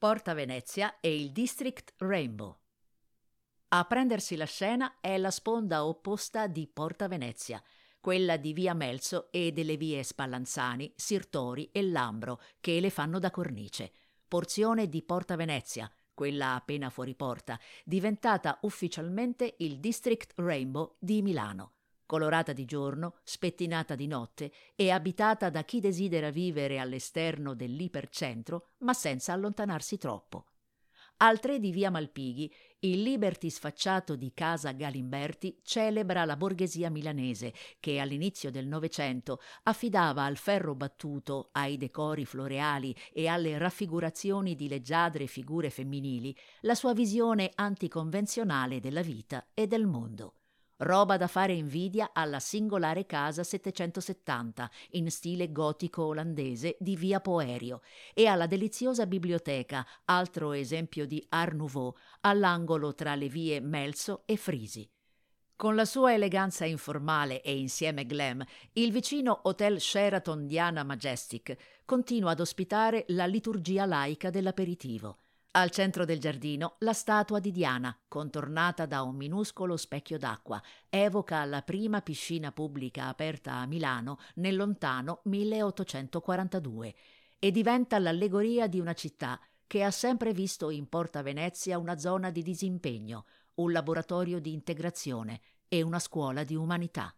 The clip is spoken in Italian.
Porta Venezia e il District Rainbow. A prendersi la scena è la sponda opposta di Porta Venezia, quella di via Melzo e delle vie Spallanzani, Sirtori e Lambro, che le fanno da cornice. Porzione di Porta Venezia, quella appena fuori porta, diventata ufficialmente il District Rainbow di Milano colorata di giorno, spettinata di notte e abitata da chi desidera vivere all'esterno dell'ipercentro, ma senza allontanarsi troppo. Altre di via Malpighi, il Liberty sfacciato di casa Galimberti celebra la borghesia milanese che all'inizio del Novecento affidava al ferro battuto, ai decori floreali e alle raffigurazioni di leggiadre figure femminili la sua visione anticonvenzionale della vita e del mondo roba da fare invidia alla singolare casa 770 in stile gotico olandese di via Poerio e alla deliziosa biblioteca, altro esempio di Art Nouveau, all'angolo tra le vie Melso e Frisi. Con la sua eleganza informale e insieme glam, il vicino Hotel Sheraton Diana Majestic continua ad ospitare la liturgia laica dell'aperitivo – al centro del giardino la statua di Diana, contornata da un minuscolo specchio d'acqua, evoca la prima piscina pubblica aperta a Milano nel lontano 1842 e diventa l'allegoria di una città che ha sempre visto in Porta Venezia una zona di disimpegno, un laboratorio di integrazione e una scuola di umanità.